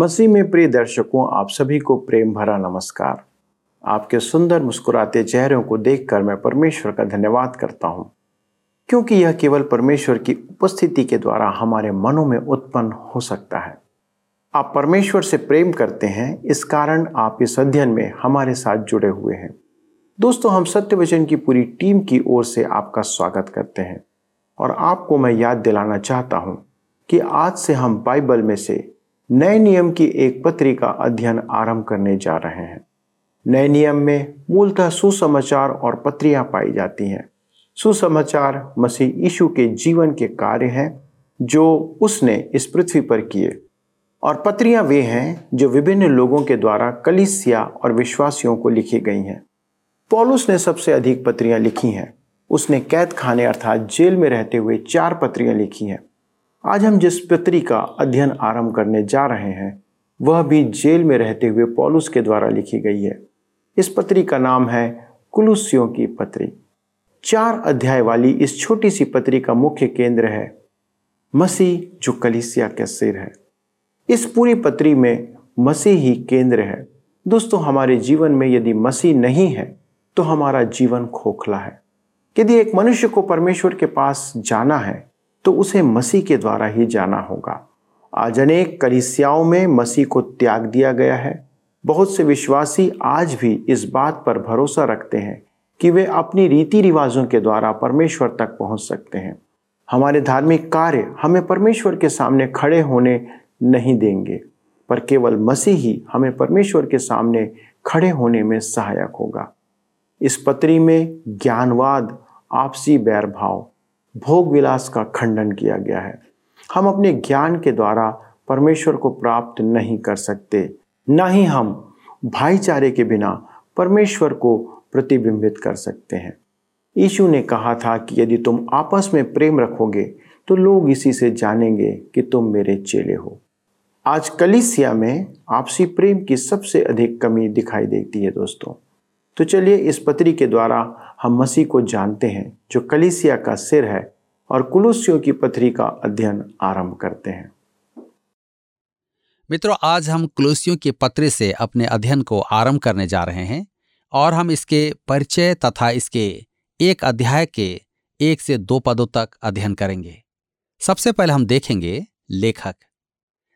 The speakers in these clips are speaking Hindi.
मसीह में प्रिय दर्शकों, आप सभी को प्रेम भरा नमस्कार। आपके सुंदर मुस्कुराते चेहरों को देखकर मैं परमेश्वर का धन्यवाद करता हूँ। क्योंकि यह केवल परमेश्वर की उपस्थिति के द्वारा हमारे मनों में उत्पन्न हो सकता है। आप परमेश्वर से प्रेम करते हैं, इस कारण आप इस अध्ययन में हमारे साथ जुड़े हुए हैं। दोस्तों, हम सत्य वचन की पूरी टीम की ओर से आपका स्वागत करते हैं। और आपको मैं याद दिलाना चाहता हूँ कि आज से हम बाइबल में से नए नियम की एक पत्री का अध्ययन आरंभ करने जा रहे हैं। नए नियम में मूलतः सुसमाचार और पत्रियाँ पाई जाती हैं। सुसमाचार मसीह यीशु के जीवन के कार्य हैं, जो उसने इस पृथ्वी पर किए। और पत्रियाँ वे हैं, जो विभिन्न लोगों के द्वारा कलिसिया और विश्वासियों को लिखी गई हैं। पॉलुस ने सबसे अधिक पत्रियाँ लिखी हैं। उसने कैद खाने अर्थात जेल में रहते हुए चार पत्रियाँ लिखी हैं। आज हम जिस पत्री का अध्ययन आरंभ करने जा रहे हैं, वह भी जेल में रहते हुए पॉलुस के द्वारा लिखी गई है। इस पत्री का नाम है कुलुसियों की पत्री। चार अध्याय वाली इस छोटी सी पत्री का मुख्य केंद्र है, मसीह जो कलिसिया के सिर है। इस पूरी पत्री में मसीह ही केंद्र है। दोस्तों, हमारे जीवन में यदि मसीह नहीं है तो हमारा जीवन खोखला है। यदि एक मनुष्य को परमेश्वर के पास जाना है तो उसे मसीह के द्वारा ही जाना होगा। आज अनेक कलिसियाओं में मसीह को त्याग दिया गया है। बहुत से विश्वासी आज भी इस बात पर भरोसा रखते हैं कि वे अपनी रीति रिवाजों के द्वारा परमेश्वर तक पहुँच सकते हैं। हमारे धार्मिक कार्य हमें परमेश्वर के सामने खड़े होने नहीं देंगे, पर केवल मसीह ही हमें परमेश्वर के सामने खड़े होने में सहायक होगा। इस पत्री में ज्ञानवाद, आपसी बैर भाव भोग विलास का खंडन किया गया है। हम अपने ज्ञान के द्वारा परमेश्वर को प्राप्त नहीं कर सकते। न ही हम भाईचारे के बिना परमेश्वर को प्रतिबिंबित कर सकते हैं। यीशु ने कहा था कि यदि तुम आपस में प्रेम रखोगे तो लोग इसी से जानेंगे कि तुम मेरे चेले हो। आज कलिसिया में आपसी प्रेम की सबसे अधिक कमी दिखाई देती है दोस्तों। तो चलिए इस पत्री के द्वारा हम मसीह को जानते हैं, जो कलिसिया का सिर है और कुलुसियों की पथरी का अध्ययन आरंभ करते हैं। मित्रों, आज हम कुलुसियों की पत्री से अपने अध्ययन को आरंभ करने जा रहे हैं और हम इसके परिचय तथा इसके एक अध्याय के एक से दो पदों तक अध्ययन करेंगे। सबसे पहले हम देखेंगे लेखक।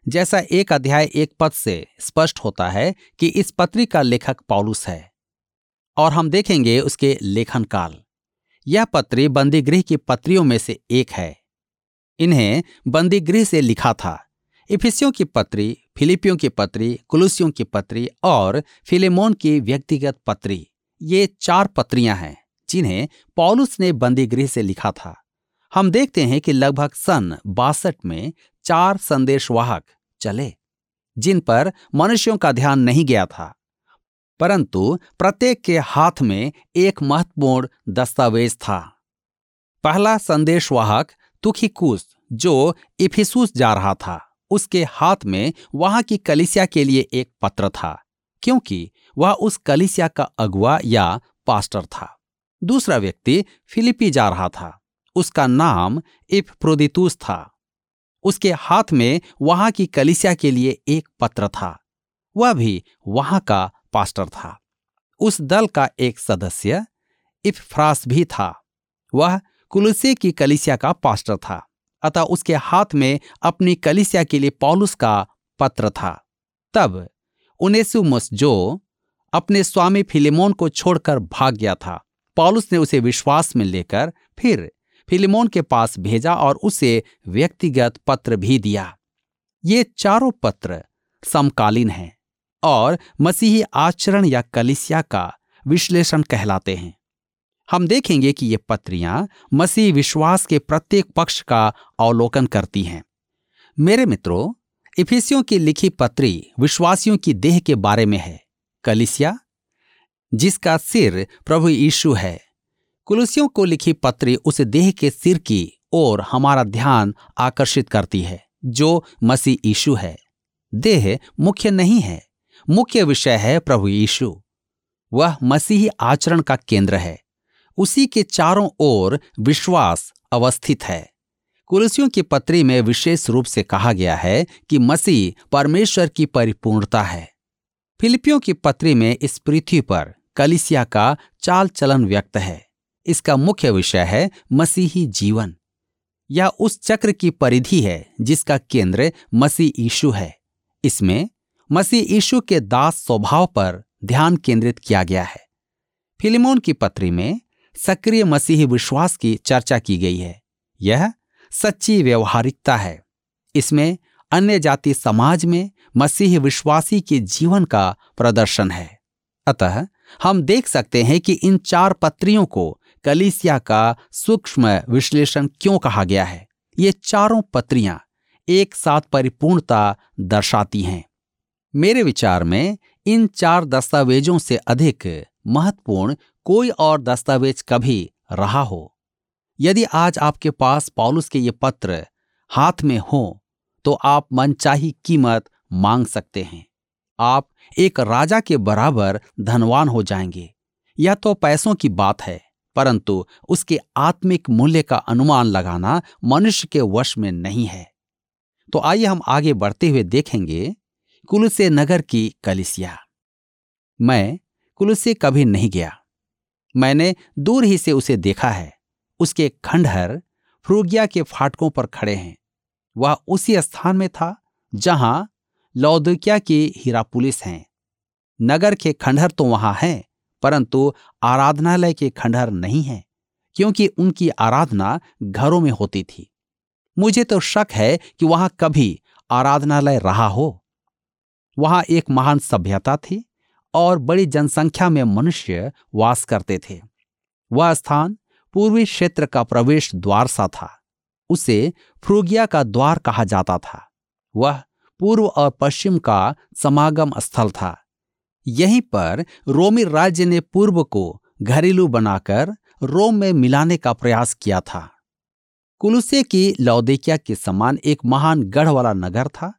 जैसा एक अध्याय एक पद से स्पष्ट होता है कि इस पत्री का लेखक पॉलुस है। और हम देखेंगे उसके लेखन काल यह पत्री बंदीगृह की पत्रियों में से एक है। इन्हें बंदीगृह से लिखा था। इफिसियों की पत्री, फिलिपियों की पत्री, कुलुसियों की पत्री और फिलेमोन की व्यक्तिगत पत्री। ये चार पत्रियाँ हैं, जिन्हें पॉलुस ने बंदीगृह से लिखा था। हम देखते हैं कि लगभग सन बासठ में चार संदेशवाहक चले, जिन पर मनुष्यों का ध्यान नहीं गया था। परंतु प्रत्येक के हाथ में एक महत्वपूर्ण दस्तावेज़ था। पहला संदेशवाहक तुखिकुस, जो इफिसूस जा रहा था। उसके हाथ में वहाँ की कलिसिया के लिए एक पत्र था, क्योंकि वह उस कलिसिया का अगुआ या पास्टर था। दूसरा व्यक्ति फिलिपी जा रहा था। उसका नाम इफ्रोदितुस था। उसके हाथ में वहाँ की कलिसिया के लिए एक पत्र था। वह भी वहाँ का पास्टर था। उस दल का एक सदस्य इफ्रास भी था। वह कुलुसे की कलिसिया का पास्टर था, अतः उसके हाथ में अपनी कलिसिया के लिए पॉलुस का पत्र था। तब उनेसुमस जो अपने स्वामी फिलिमोन को छोड़कर भाग गया था, पॉलुस ने उसे विश्वास में लेकर फिर फिलिमोन के पास भेजा और उसे व्यक्तिगत पत्र भी दिया। ये चारों पत्र समकालीन हैं। और मसीही आचरण या कलिसिया का विश्लेषण कहलाते हैं। हम देखेंगे कि ये पत्रियाँ मसीह विश्वास के प्रत्येक पक्ष का अवलोकन करती हैं। मेरे मित्रों, इफिसियों की लिखी पत्री विश्वासियों की देह के बारे में है, कलिसिया, जिसका सिर प्रभु यीशु है। कुलुसियों को लिखी पत्री उस देह के सिर की ओर हमारा ध्यान आकर्षित करती है, जो मसीह यीशु है। देह मुख्य नहीं है मुख्य विषय है प्रभु यीशु। वह मसीही आचरण का केंद्र है। उसी के चारों ओर विश्वास अवस्थित है। कुलसियों की पत्री में विशेष रूप से कहा गया है कि मसीह परमेश्वर की परिपूर्णता है। फिलिपियों की पत्री में इस पृथ्वी पर कलिसिया का चाल चलन व्यक्त है। इसका मुख्य विषय है मसीही जीवन। या उस चक्र की परिधि है जिसका केंद्र मसीह यीशु है। इसमें मसीह यीशु के दास स्वभाव पर ध्यान केंद्रित किया गया है। फिलिमोन की पत्री में सक्रिय मसीही विश्वास की चर्चा की गई है। यह सच्ची व्यवहारिकता है। इसमें अन्य जाति समाज में मसीही विश्वासी के जीवन का प्रदर्शन है। अतः हम देख सकते हैं कि इन चार पत्रियों को कलिसिया का सूक्ष्म विश्लेषण क्यों कहा गया है? ये चारों पत्रियाँ एक साथ परिपूर्णता दर्शाती हैं। मेरे विचार में इन चार दस्तावेजों से अधिक महत्वपूर्ण कोई और दस्तावेज़ कभी रहा हो। यदि आज आपके पास पॉलुस के ये पत्र हाथ में हो तो आप मनचाही कीमत मांग सकते हैं। आप एक राजा के बराबर धनवान हो जाएँगे। यह तो पैसों की बात है, परंतु उसके आत्मिक मूल्य का अनुमान लगाना मनुष्य के वश में नहीं है। तो आइए हम आगे बढ़ते हुए देखेंगे कुलसे नगर की कलिसिया। मैं कुलसे कभी नहीं गया। मैंने दूर ही से उसे देखा है। उसके खंडहर फ्रूगिया के फाटकों पर खड़े हैं। वह उसी स्थान में था जहाँ लौदकिया की हीरा पुलिस हैं। नगर के खंडहर तो वहाँ हैं, परंतु आराधनालय के खंडहर नहीं है, क्योंकि उनकी आराधना घरों में होती थी। मुझे तो शक है कि वहाँ कभी आराधनालय रहा हो। वहाँ एक महान सभ्यता थी और बड़ी जनसंख्या में मनुष्य वास करते थे। वह स्थान पूर्वी क्षेत्र का प्रवेश द्वार सा था। उसे फ्रूगिया का द्वार कहा जाता था। वह पूर्व और पश्चिम का समागम स्थल था। यहीं पर रोमी राज्य ने पूर्व को घरेलू बनाकर रोम में मिलाने का प्रयास किया था। कुलुसे की लौदेकिया के समान एक महान गढ़ वाला नगर था,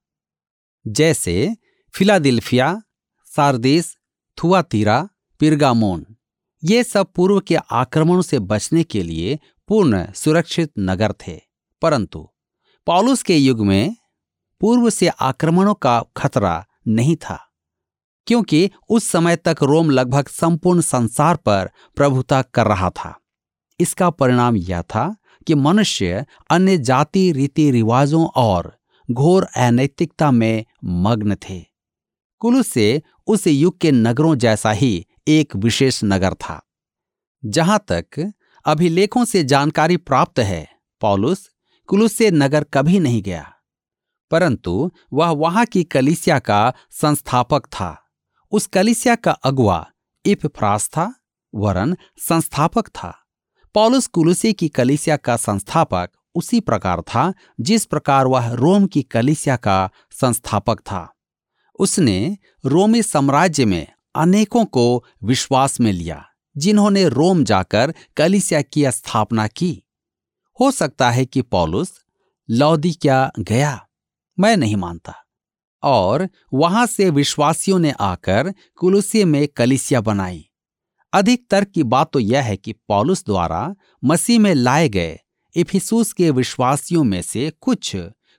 जैसे फिलादिल्फिया, सारदेस, थुआतीरा, पिरगामोन। ये सब पूर्व के आक्रमणों से बचने के लिए पूर्ण सुरक्षित नगर थे। परंतु पॉलुस के युग में पूर्व से आक्रमणों का खतरा नहीं था, क्योंकि उस समय तक रोम लगभग संपूर्ण संसार पर प्रभुता कर रहा था। इसका परिणाम यह था कि मनुष्य अन्य जाति, रीति, रिवाजों और घोर अनैतिकता में मग्न थे। कुलु से उस युग के नगरों जैसा ही एक विशेष नगर था, जहाँ तक अभिलेखों से जानकारी प्राप्त है। पॉलुस कुलुसे नगर कभी नहीं गया, परंतु वह वहाँ की कलिसिया का संस्थापक था। उस कलिसिया का अगुआ इपफ्रास था, वरन संस्थापक था। पॉलुस कुलुसी की कलिसिया का संस्थापक उसी प्रकार था, जिस प्रकार वह रोम की कलिसिया का संस्थापक था। उसने रोमी साम्राज्य में अनेकों को विश्वास में लिया, जिन्होंने रोम जाकर कलिसिया की स्थापना की। हो सकता है कि पॉलुस लौदी क्या गया, मैं नहीं मानता। और वहाँ से विश्वासियों ने आकर कुलुसिया में कलिसिया बनाई। अधिक तर्क की बात तो यह है कि पॉलुस द्वारा मसीह में लाए गए इफिसूस के विश्वासियों में से कुछ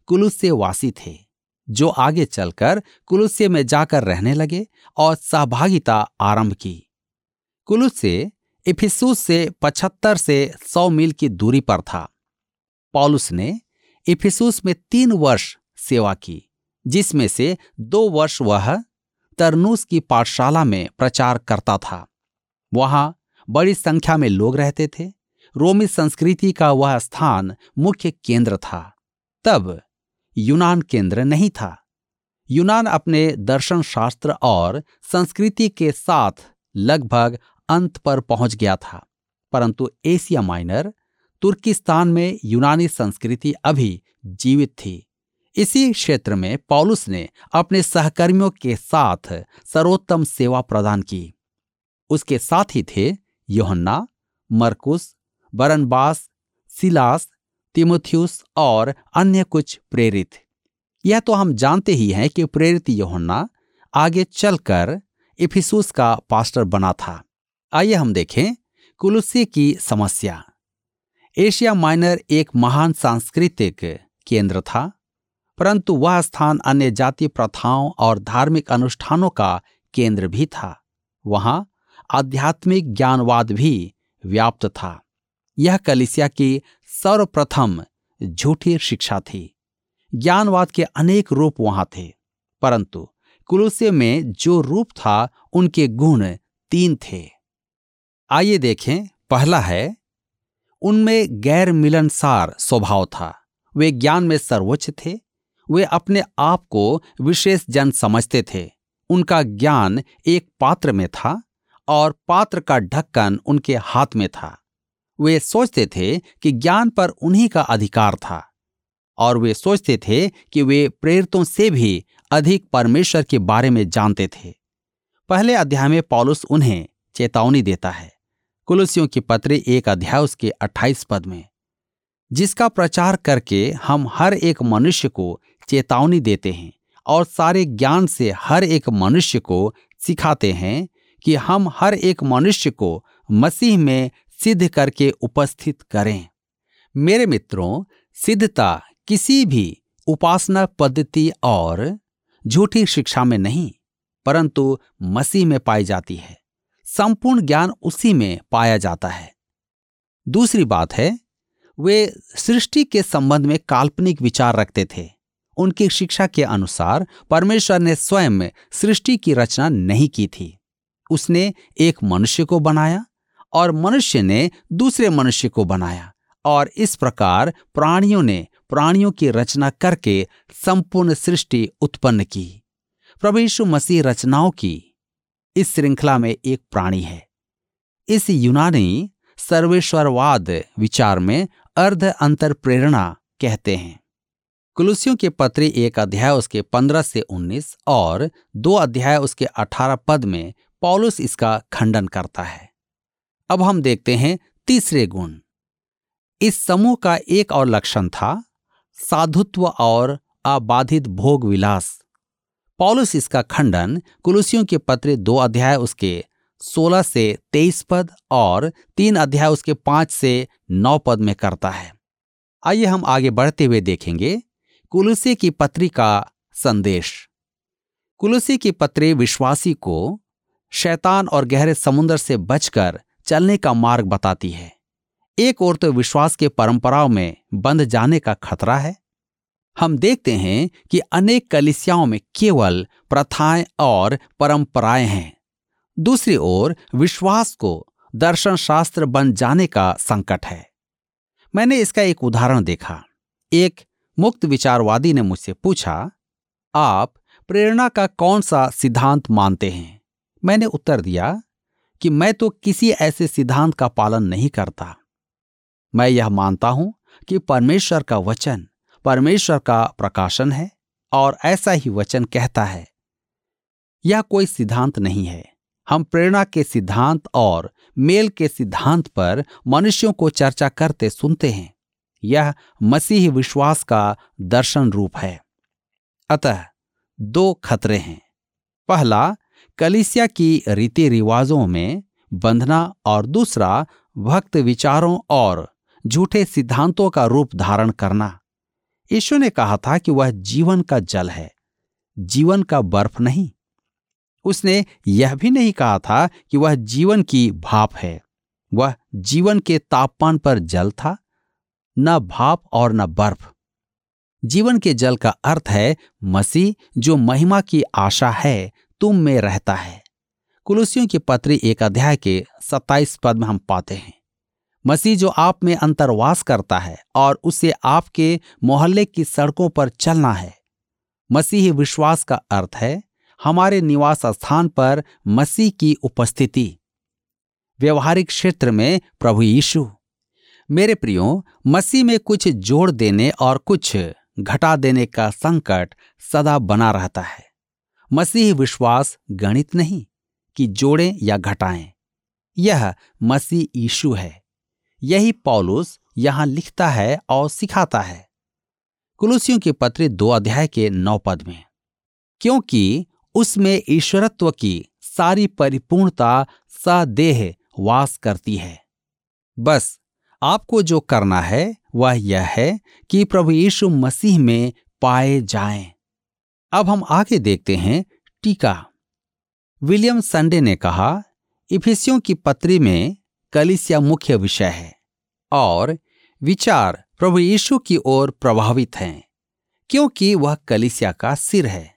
कुलुस्य वासी थे। जो आगे चलकर कुलुस्य में जाकर रहने लगे और सहभागिता आरंभ की। कुलुस्य इफिसूस से पचहत्तर से सौ मील की दूरी पर था। पॉलुस ने इफिसूस में तीन वर्ष सेवा की, जिसमें से दो वर्ष वह तरनूस की पाठशाला में प्रचार करता था। वहाँ बड़ी संख्या में लोग रहते थे। रोमी संस्कृति का वह स्थान मुख्य केंद्र था। तब यूनान केंद्र नहीं था। यूनान अपने दर्शन शास्त्र और संस्कृति के साथ लगभग अंत पर पहुँच गया था, परंतु एशिया माइनर तुर्किस्तान में यूनानी संस्कृति अभी जीवित थी। इसी क्षेत्र में पॉलुस ने अपने सहकर्मियों के साथ सर्वोत्तम सेवा प्रदान की। उसके साथ ही थे योहन्ना, मरकुस, बरनबास, सिलास तिमुथियुस और अन्य कुछ प्रेरित। यह तो हम जानते ही हैं कि प्रेरित योहन्ना आगे चलकर इफिसूस का पास्टर बना था। आइए हम देखें कुलुसी की समस्या। एशिया माइनर एक महान सांस्कृतिक केंद्र था, परंतु वह स्थान अन्य जाति प्रथाओं और धार्मिक अनुष्ठानों का केंद्र भी था। वहाँ आध्यात्मिक ज्ञानवाद भी व्याप्त था। यह कलिसिया की सर्वप्रथम झूठी शिक्षा थी। ज्ञानवाद के अनेक रूप वहाँ थे, परंतु कुलुसे में जो रूप था, उनके गुण तीन थे। आइए देखें, पहला है, उनमें गैर मिलनसार स्वभाव था। वे ज्ञान में सर्वोच्च थे, वे अपने आप को विशेष जन समझते थे। उनका ज्ञान एक पात्र में था और पात्र का ढक्कन उनके हाथ में था। वे सोचते थे कि ज्ञान पर उन्हीं का अधिकार था और वे सोचते थे कि वे प्रेरितों से भी अधिक परमेश्वर के बारे में जानते थे। पहले अध्याय में पॉलुस उन्हें चेतावनी देता है। कुलसियों की पत्री एक अध्याय उसके 28 पद में, जिसका प्रचार करके हम हर एक मनुष्य को चेतावनी देते हैं और सारे ज्ञान से हर एक मनुष्य को सिखाते हैं कि हम हर एक मनुष्य को मसीह में सिद्ध करके उपस्थित करें। मेरे मित्रों, सिद्धता किसी भी उपासना पद्धति और झूठी शिक्षा में नहीं, परंतु मसीह में पाई जाती है। संपूर्ण ज्ञान उसी में पाया जाता है। दूसरी बात है, वे सृष्टि के संबंध में काल्पनिक विचार रखते थे। उनकी शिक्षा के अनुसार परमेश्वर ने स्वयं सृष्टि की रचना नहीं की थी। उसने एक मनुष्य को बनाया और मनुष्य ने दूसरे मनुष्य को बनाया और इस प्रकार प्राणियों ने प्राणियों की रचना करके संपूर्ण सृष्टि उत्पन्न की। प्रभु यीशु मसीह रचनाओं की इस श्रृंखला में एक प्राणी है। इस यूनानी सर्वेश्वरवाद विचार में अर्ध अंतर प्रेरणा कहते हैं। कुलुसियों के पत्री एक अध्याय उसके पंद्रह से उन्नीस और दो अध्याय उसके अठारह पद में पॉलुस इसका खंडन करता है। अब हम देखते हैं तीसरे गुण। इस समूह का एक और लक्षण था, साधुत्व और अबाधित भोग विलास। पॉलुस इसका खंडन कुलुसियों के पत्र दो अध्याय उसके 16 से 23 पद और तीन अध्याय उसके पाँच से नौ पद में करता है। आइए हम आगे बढ़ते हुए देखेंगे कुलुसी की पत्री का संदेश। कुलुसी की पत्री विश्वासी को शैतान और गहरे समुद्र से बचकर चलने का मार्ग बताती है। एक ओर तो विश्वास के परंपराओं में बंध जाने का खतरा है। हम देखते हैं कि अनेक कलिसियाओं में केवल प्रथाएँ और परंपराएँ हैं। दूसरी ओर विश्वास को दर्शन शास्त्र बन जाने का संकट है। मैंने इसका एक उदाहरण देखा। एक मुक्त विचारवादी ने मुझसे पूछा, आप प्रेरणा का कौन सा सिद्धांत मानते हैं? मैंने उत्तर दिया कि मैं तो किसी ऐसे सिद्धांत का पालन नहीं करता। मैं यह मानता हूँ कि परमेश्वर का वचन, परमेश्वर का प्रकाशन है और ऐसा ही वचन कहता है। यह कोई सिद्धांत नहीं है। हम प्रेरणा के सिद्धांत और मेल के सिद्धांत पर मनुष्यों को चर्चा करते सुनते हैं। यह मसीह विश्वास का दर्शन रूप है। अतः दो खतरे हैं। पहला कलिसिया की रीति रिवाजों में बंधना और दूसरा भक्त विचारों और झूठे सिद्धांतों का रूप धारण करना। यीशु ने कहा था कि वह जीवन का जल है, जीवन का बर्फ़ नहीं। उसने यह भी नहीं कहा था कि वह जीवन की भाप है, वह जीवन के तापमान पर जल था, न भाप और न बर्फ़। जीवन के जल का अर्थ है मसीह जो महिमा की आशा है तुम में रहता है। कुलुसियों की पत्री एक अध्याय के सत्ताईस पद में हम पाते हैं। मसीह जो आप में अंतरवास करता है और उसे आपके मोहल्ले की सड़कों पर चलना है। मसीही विश्वास का अर्थ है, हमारे निवास स्थान पर मसीह की उपस्थिति। व्यवहारिक क्षेत्र में प्रभु यीशु। मेरे प्रियो, मसीह में कुछ जोड़ देने और कुछ घटा देने का संकट सदा बना रहता है। मसीह विश्वास गणित नहीं कि जोड़ें या घटाएँ। यह मसीह यीशु है। यही पौलुस यहाँ लिखता है और सिखाता है। कुलुसियों के पत्र दो अध्याय के नौ पद में, क्योंकि उसमें ईश्वरत्व की सारी परिपूर्णता सदेह वास करती है। बस, आपको जो करना है वह यह है कि प्रभु यीशु मसीह में पाए जाएँ। अब हम आगे देखते हैं टीका। विलियम संडे ने कहा, इफिसियों की पत्री में कलिसिया मुख्य विषय है और विचार प्रभु यीशु की ओर प्रभावित हैं, क्योंकि वह कलिसिया का सिर है।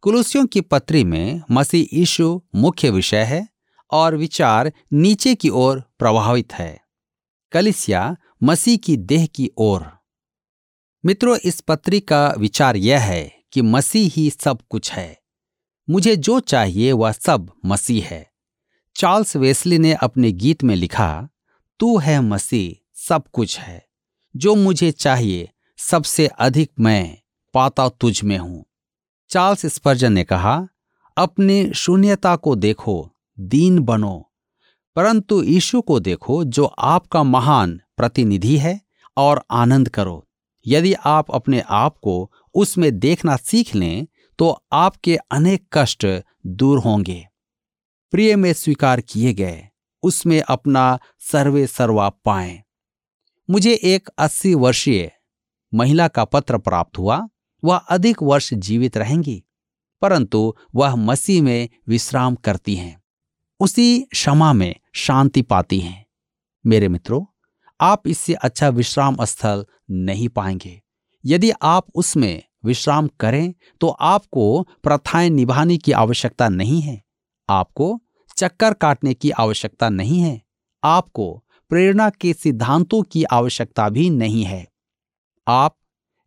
कुलुसियों की पत्री में मसीह यीशु मुख्य विषय है और विचार नीचे की ओर प्रभावित है। कलिसिया मसीह की देह की ओर। मित्रों, इस पत्री का विचार यह है कि मसीह ही सब कुछ है। मुझे जो चाहिए वह सब मसीह है। चार्ल्स वेस्ली ने अपने गीत में लिखा, तू है मसीह, सब कुछ है। जो मुझे चाहिए, सबसे अधिक मैं पाता तुझ में हूँ। चार्ल्स स्पर्जन ने कहा, अपनी शून्यता को देखो, दीन बनो। परंतु यीशु को देखो, जो आपका महान प्रतिनिधि है, और आनंद करो। यदि आप अपने आप को उसमें देखना सीख लें तो आपके अनेक कष्ट दूर होंगे। प्रिय में स्वीकार किए गए, उसमें अपना सर्वे सर्वा पाए। मुझे एक अस्सी वर्षीय महिला का पत्र प्राप्त हुआ, वह अधिक वर्ष जीवित रहेंगी, परंतु वह मसीह में विश्राम करती हैं। उसी क्षमा में शांति पाती हैं। मेरे मित्रों, आप इससे अच्छा विश्राम स्थल नहीं पाएँगे। यदि आप उसमें विश्राम करें तो आपको प्रथाएँ निभाने की आवश्यकता नहीं है। आपको चक्कर काटने की आवश्यकता नहीं है। आपको प्रेरणा के सिद्धांतों की आवश्यकता भी नहीं है। आप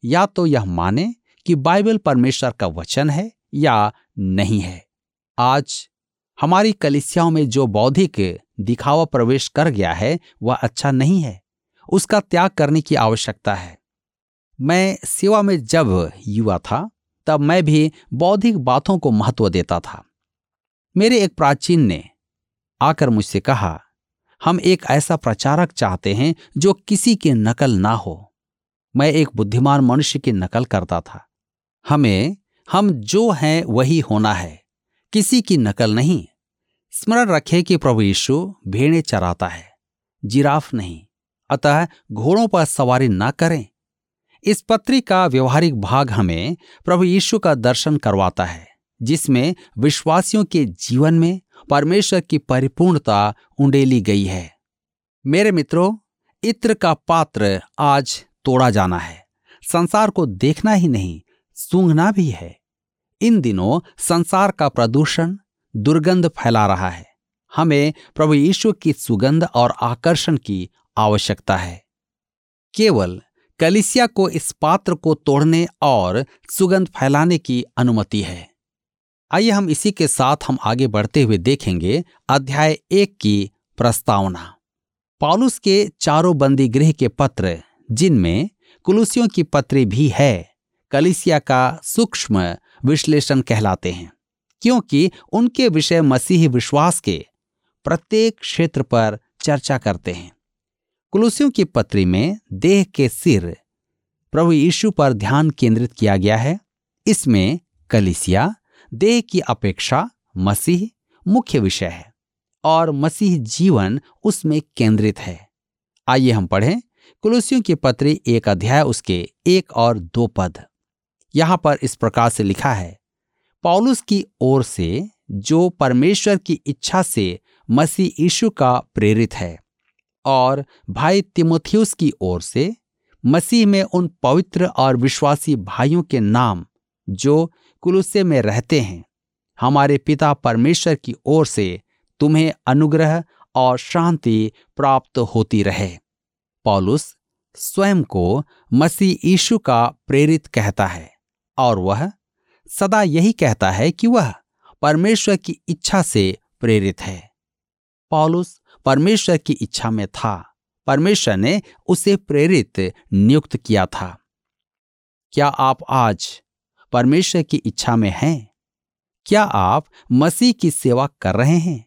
या तो यह माने कि बाइबल परमेश्वर का वचन है या नहीं है। आज हमारी कलिसियाओं में जो बौद्धिक दिखावा प्रवेश कर गया है, वह अच्छा नहीं है। उसका त्याग करने की आवश्यकता है। मैं सेवा में जब युवा था, तब मैं भी बौद्धिक बातों को महत्व देता था। मेरे एक प्राचीन ने आकर मुझसे कहा, हम एक ऐसा प्रचारक चाहते हैं जो किसी की नकल ना हो। मैं एक बुद्धिमान मनुष्य की नकल करता था। हमें, हम जो हैं वही होना है। किसी की नकल नहीं। स्मरण रखें कि प्रभु यीशु भेड़ें चराता है, जिराफ नहीं। अतः घोड़ों पर सवारी ना करें। इस पत्री का व्यवहारिक भाग हमें प्रभु यीशु का दर्शन करवाता है, जिसमें विश्वासियों के जीवन में परमेश्वर की परिपूर्णता उंडेली गई है। मेरे मित्रों, इत्र का पात्र आज तोड़ा जाना है। संसार को देखना ही नहीं, सूंघना भी है। इन दिनों संसार का प्रदूषण, दुर्गंध फैला रहा है। हमें प्रभु यीशु की सुगंध और आकर्षण की आवश्यकता है। केवल कलिसिया को इस पात्र को तोड़ने और सुगंध फैलाने की अनुमति है। आइए हम इसी के साथ हम आगे बढ़ते हुए देखेंगे अध्याय एक की प्रस्तावना। पॉलुस के चारों बंदी गृह के पत्र, जिनमें कुलुसियों की पत्री भी है, कलिसिया का सूक्ष्म विश्लेषण कहलाते हैं, क्योंकि उनके विषय मसीही विश्वास के प्रत्येक क्षेत्र पर चर्चा करते हैं। कुलुसियों की पत्री में देह के सिर प्रभु यीशु पर ध्यान केंद्रित किया गया है। इसमें कलिसिया, देह की अपेक्षा मसीह मुख्य विषय है और मसीह जीवन उसमें केंद्रित है। आइए हम पढ़ें कुलुसियों की पत्री एक अध्याय उसके एक और दो पद। यहाँ पर इस प्रकार से लिखा है, पौलुस की ओर से जो परमेश्वर की इच्छा से मसीह यीशु का प्रेरित है और भाई तिमोथियस की ओर से मसीह में उन पवित्र और विश्वासी भाइयों के नाम जो कुलुस्से में रहते हैं, हमारे पिता परमेश्वर की ओर से तुम्हें अनुग्रह और शांति प्राप्त होती रहे। पॉलुस स्वयं को मसीह यीशु का प्रेरित कहता है और वह सदा यही कहता है कि वह परमेश्वर की इच्छा से प्रेरित है। पॉलुस परमेश्वर की इच्छा में था। परमेश्वर ने उसे प्रेरित, नियुक्त किया था। क्या आप आज परमेश्वर की इच्छा में हैं? क्या आप मसीह की सेवा कर रहे हैं?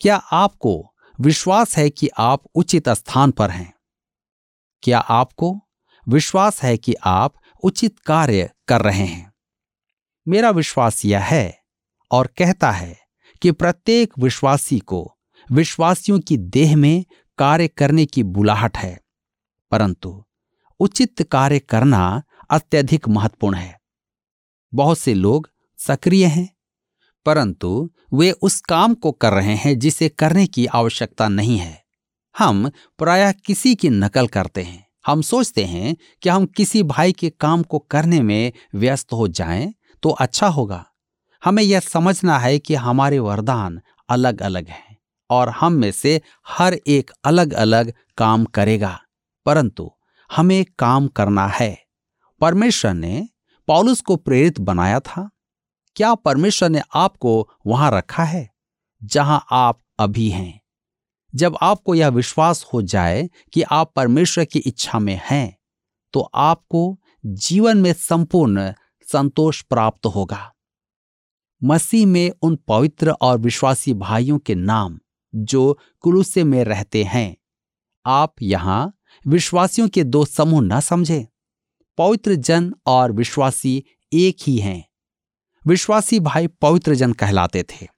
क्या आपको विश्वास है कि आप उचित स्थान पर हैं? क्या आपको विश्वास है कि आप उचित कार्य कर रहे हैं? मेरा विश्वास यह है और कहता है कि प्रत्येक विश्वासी को विश्वासियों की देह में कार्य करने की बुलाहट है, परंतु उचित कार्य करना अत्यधिक महत्वपूर्ण है। बहुत से लोग सक्रिय हैं, परंतु वे उस काम को कर रहे हैं जिसे करने की आवश्यकता नहीं है। हम प्रायः किसी की नकल करते हैं। हम सोचते हैं कि हम किसी भाई के काम को करने में व्यस्त हो जाएँ तो अच्छा होगा। हमें यह समझना है कि हमारे वरदान अलग अलग हैं। और हम में से हर एक अलग अलग काम करेगा। परंतु हमें काम करना है। परमेश्वर ने पॉलुस को प्रेरित बनाया था। क्या परमेश्वर ने आपको वहाँ रखा है? जहाँ आप अभी हैं। जब आपको यह विश्वास हो जाए कि आप परमेश्वर की इच्छा में हैं तो आपको जीवन में संपूर्ण संतोष प्राप्त होगा। मसीह में उन पवित्र और विश्वासी भाइयों के नाम जो कुलुसे में रहते हैं। आप यहाँ विश्वासियों के दो समूह न समझे। पवित्र जन और विश्वासी एक ही हैं। विश्वासी भाई पवित्र जन कहलाते थे।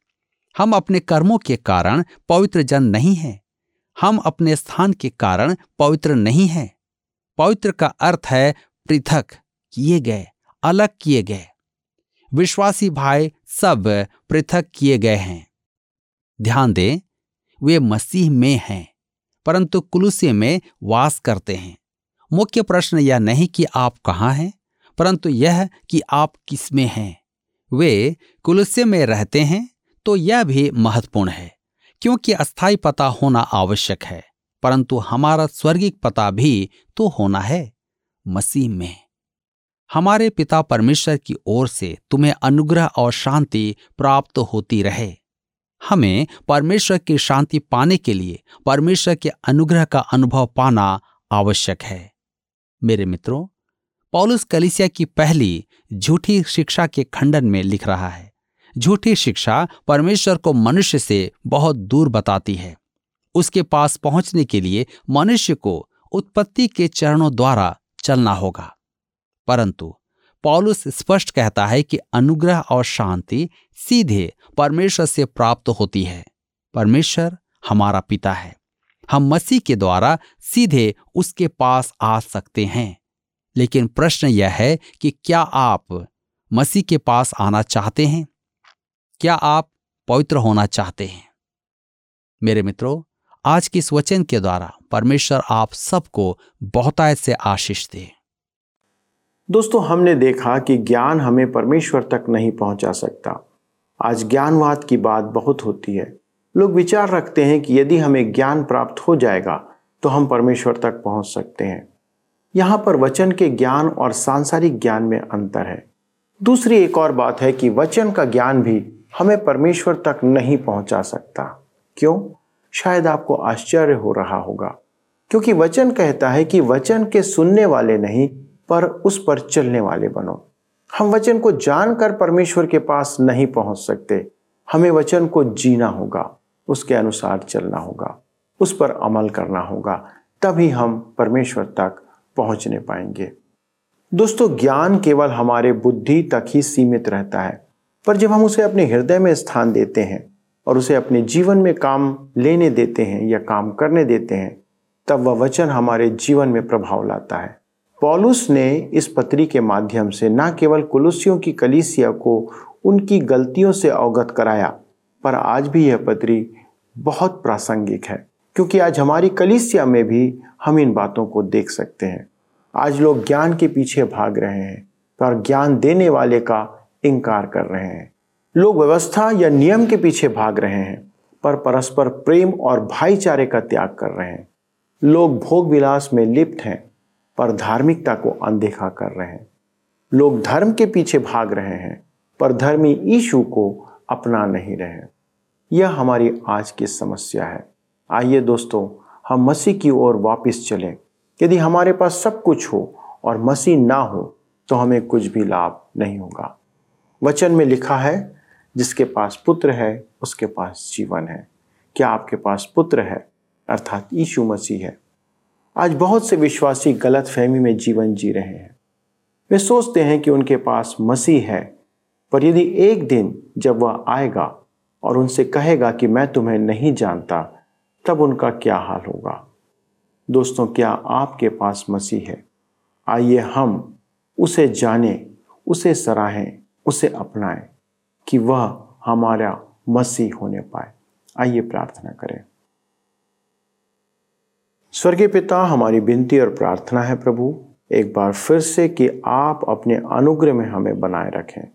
हम अपने कर्मों के कारण पवित्र जन नहीं हैं। हम अपने स्थान के कारण पवित्र नहीं हैं। पवित्र का अर्थ है पृथक किए गए, अलग किए गए। विश्वासी भाई सब पृथक किए गए हैं। ध्यान दें वे मसीह में हैं, परंतु कुलुसे में वास करते हैं। मुख्य प्रश्न यह नहीं कि आप कहाँ हैं, परंतु यह कि आप किसमें हैं। वे कुलुस्य में रहते हैं तो यह भी महत्वपूर्ण है, क्योंकि अस्थाई पता होना आवश्यक है, परंतु हमारा स्वर्गिक पता भी तो होना है, मसीह में। हमारे पिता परमेश्वर की ओर से तुम्हें अनुग्रह और शांति प्राप्त होती रहे। हमें परमेश्वर की शांति पाने के लिए, परमेश्वर के अनुग्रह का अनुभव पाना आवश्यक है। मेरे मित्रों, पौलुस कलिसिया की पहली झूठी शिक्षा के खंडन में लिख रहा है। झूठी शिक्षा परमेश्वर को मनुष्य से बहुत दूर बताती है। उसके पास पहुँचने के लिए मनुष्य को उत्पत्ति के चरणों द्वारा चलना होगा। परंतु पौलुस स्पष्ट कहता है कि अनुग्रह और शांति सीधे परमेश्वर से प्राप्त होती है। परमेश्वर हमारा पिता है। हम मसीह के द्वारा सीधे उसके पास आ सकते हैं। लेकिन प्रश्न यह है कि क्या आप मसीह के पास आना चाहते हैं? क्या आप पवित्र होना चाहते हैं? मेरे मित्रों, आज के इस वचन के द्वारा परमेश्वर आप सबको बहुतायत से आशीष दे। दोस्तों, हमने देखा कि ज्ञान हमें परमेश्वर तक नहीं पहुँचा सकता। आज ज्ञानवाद की बात बहुत होती है। लोग विचार रखते हैं कि यदि हमें ज्ञान प्राप्त हो जाएगा तो हम परमेश्वर तक पहुँच सकते हैं। यहाँ पर वचन के ज्ञान और सांसारिक ज्ञान में अंतर है। दूसरी एक और बात है कि वचन का ज्ञान भी हमें परमेश्वर तक नहीं पहुँचा सकता। क्यों? शायद आपको आश्चर्य हो रहा होगा, क्योंकि वचन कहता है कि वचन के सुनने वाले नहीं पर उस पर चलने वाले बनो। हम वचन को जानकर परमेश्वर के पास नहीं पहुँच सकते। हमें वचन को जीना होगा, उसके अनुसार चलना होगा, उस पर अमल करना होगा, तभी हम परमेश्वर तक पहुँचने पाएँगे। दोस्तों, ज्ञान केवल हमारे बुद्धि तक ही सीमित रहता है, पर जब हम उसे अपने हृदय में स्थान देते हैं और उसे अपने जीवन में काम लेने देते हैं या काम करने देते हैं, तब वह वचन हमारे जीवन में प्रभाव लाता है। पॉलुस ने इस पत्री के माध्यम से न केवल कुलुसियों की कलीसिया को उनकी गलतियों से अवगत कराया, पर आज भी यह पत्री बहुत प्रासंगिक है, क्योंकि आज हमारी कलिसिया में भी हम इन बातों को देख सकते हैं। आज लोग ज्ञान के पीछे भाग रहे हैं पर ज्ञान देने वाले का इनकार कर रहे हैं। लोग व्यवस्था या नियम के पीछे भाग रहे हैं, पर परस्पर प्रेम और भाईचारे का त्याग कर रहे हैं। लोग भोग विलास में लिप्त हैं पर धार्मिकता को अनदेखा कर रहे हैं। लोग धर्म के पीछे भाग रहे हैं, पर धर्मी ईशु को अपना नहीं रहे यह हमारी आज की समस्या है। आइए दोस्तों, हम मसीह की ओर वापस चलें। यदि हमारे पास सब कुछ हो और मसीह ना हो तो हमें कुछ भी लाभ नहीं होगा। वचन में लिखा है, जिसके पास पुत्र है, उसके पास जीवन है। क्या आपके पास पुत्र है, अर्थात यीशु मसीह है? आज बहुत से विश्वासी गलत फहमी में जीवन जी रहे हैं। वे सोचते हैं कि उनके पास मसीह है, पर यदि एक दिन जब वह आएगा और उनसे कहेगा कि मैं तुम्हें नहीं जानता, तब उनका क्या हाल होगा? दोस्तों, क्या आपके पास मसीह है? आइए हम उसे जाने, उसे सराहें, उसे अपनाएँ कि वह हमारा मसीह होने पाए। आइए प्रार्थना करें। स्वर्गीय पिता, हमारी विनती और प्रार्थना है प्रभु, एक बार फिर से कि आप अपने अनुग्रह में हमें बनाए रखें।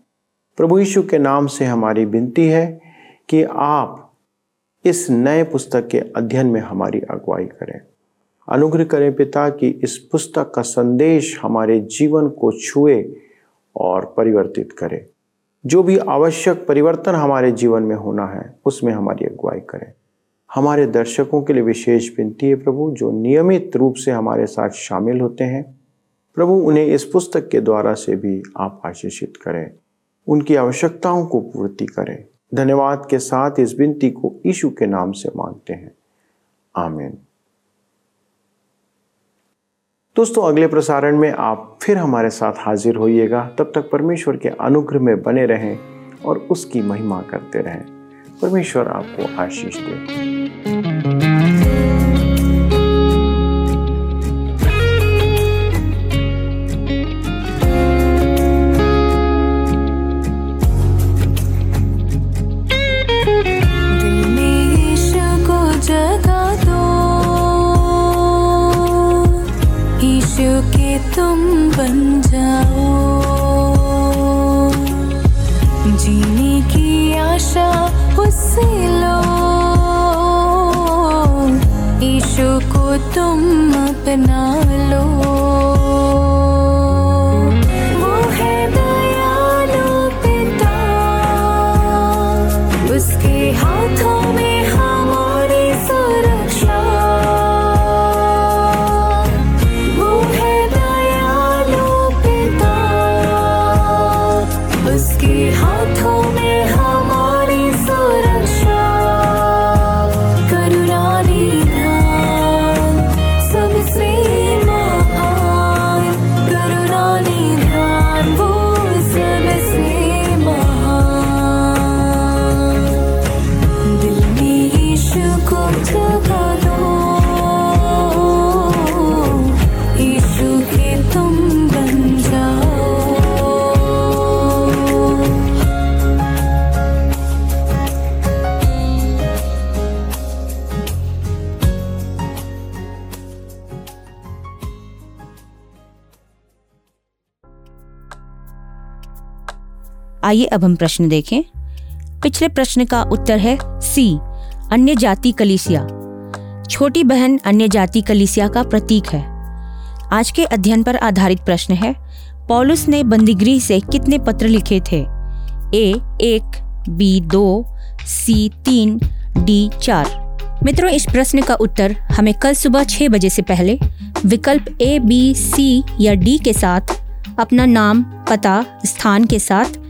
प्रभु यीशु के नाम से हमारी विनती है कि आप इस नए पुस्तक के अध्ययन में हमारी अगुवाई करें। अनुग्रह करें पिता कि इस पुस्तक का संदेश हमारे जीवन को छुए और परिवर्तित करे। जो भी आवश्यक परिवर्तन हमारे जीवन में होना है, उसमें हमारी अगुवाई करें। हमारे दर्शकों के लिए विशेष विनती है प्रभु, जो नियमित रूप से हमारे साथ शामिल होते हैं। प्रभु, उन्हें इस पुस्तक के द्वारा से भी आप आशीषित करें। उनकी आवश्यकताओं को पूर्ति करें। धन्यवाद के साथ इस विनती को यीशु के नाम से मांगते हैं। आमीन। दोस्तों, अगले प्रसारण में आप फिर हमारे साथ हाजिर होइएगा। तब तक परमेश्वर के अनुग्रह में बने रहें और उसकी महिमा करते रहें। परमेश्वर आपको आशीष दे। जीने की आशा उससे लो। ईशु को तुम अपना लो। आइए अब हम प्रश्न देखें। पिछले प्रश्न का उत्तर है सी अन्य जाति कलिसिया। छोटी बहन अन्य जाति कलिसिया का प्रतीक है। आज के अध्ययन पर आधारित प्रश्न है, पॉलुस ने बंदीगृह से कितने पत्र लिखे थे? ए, एक, बी, दो, सी, तीन, डी, चार। मित्रों, इस प्रश्न का उत्तर हमें कल सुबह छह बजे से पहले विकल्प ए, बी, सी या डी के साथ, अपना नाम, पता, स्थान के साथ